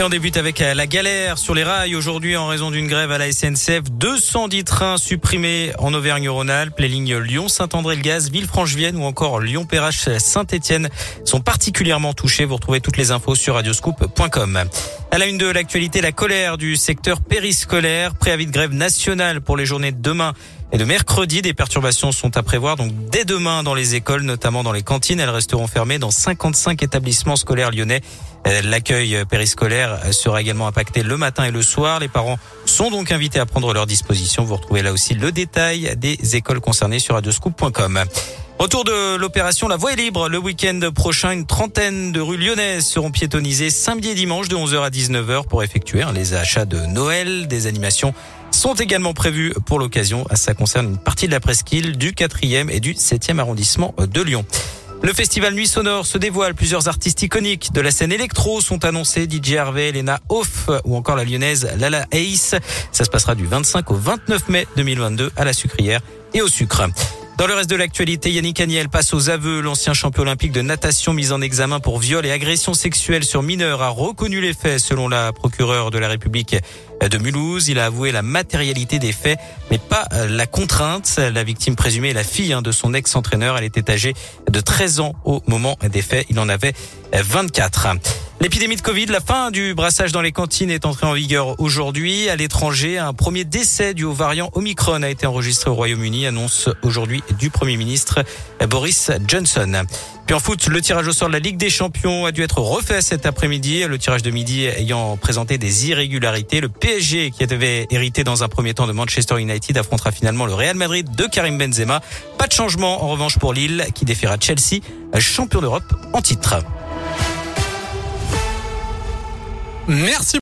Et on débute avec euh, la galère sur les rails aujourd'hui en raison d'une grève à la SNCF. 210 trains supprimés en Auvergne-Rhône-Alpes. Les lignes Lyon-Saint-André-le-Gaz, Villefranche-Vienne ou encore Lyon-Perrache-Saint-Etienne sont particulièrement touchés. Vous retrouvez toutes les infos sur radioscoop.com. À la une de l'actualité, la colère du secteur périscolaire. Préavis de grève nationale pour les journées de demain et de mercredi. Des perturbations sont à prévoir donc dès demain dans les écoles, notamment dans les cantines. Elles resteront fermées dans 55 établissements scolaires lyonnais. Euh, l'accueil périscolaire sera également impacté le matin et le soir. Les parents sont donc invités à prendre leur disposition. Vous retrouvez là aussi le détail des écoles concernées sur radioscoop.com. Autour de l'opération La Voie est libre. Le week-end prochain, une trentaine de rues lyonnaises seront piétonnisées samedi et dimanche de 11h à 19h pour effectuer les achats de Noël. Des animations sont également prévues pour l'occasion. Ça concerne une partie de la presqu'île du 4e et du 7e arrondissement de Lyon. Le festival Nuit Sonore se dévoile. Plusieurs artistes iconiques de la scène électro sont annoncés. DJ Hervé, Lena Off ou encore la lyonnaise Lala Ace. Ça se passera du 25 au 29 mai 2022 à la Sucrière et au Sucre. Dans le reste de l'actualité, Yannick Agnel passe aux aveux. L'ancien champion olympique de natation mis en examen pour viol et agression sexuelle sur mineurs a reconnu les faits selon la procureure de la République de Mulhouse. Il a avoué la matérialité des faits, mais pas la contrainte. La victime présumée est la fille hein, de son ex-entraîneur. Elle était âgée de 13 ans au moment des faits. Il en avait 24. L'épidémie de Covid, la fin du brassage dans les cantines est entrée en vigueur aujourd'hui. À l'étranger, un premier décès du haut variant Omicron a été enregistré au Royaume-Uni, annonce aujourd'hui du Premier ministre Boris Johnson. Puis en foot, le tirage au sort de la Ligue des Champions a dû être refait cet après-midi. Le tirage de midi ayant présenté des irrégularités. Le PSG, qui avait hérité dans un premier temps de Manchester United, affrontera finalement le Real Madrid de Karim Benzema. Pas de changement en revanche pour Lille, qui défiera Chelsea, champion d'Europe en titre. Merci.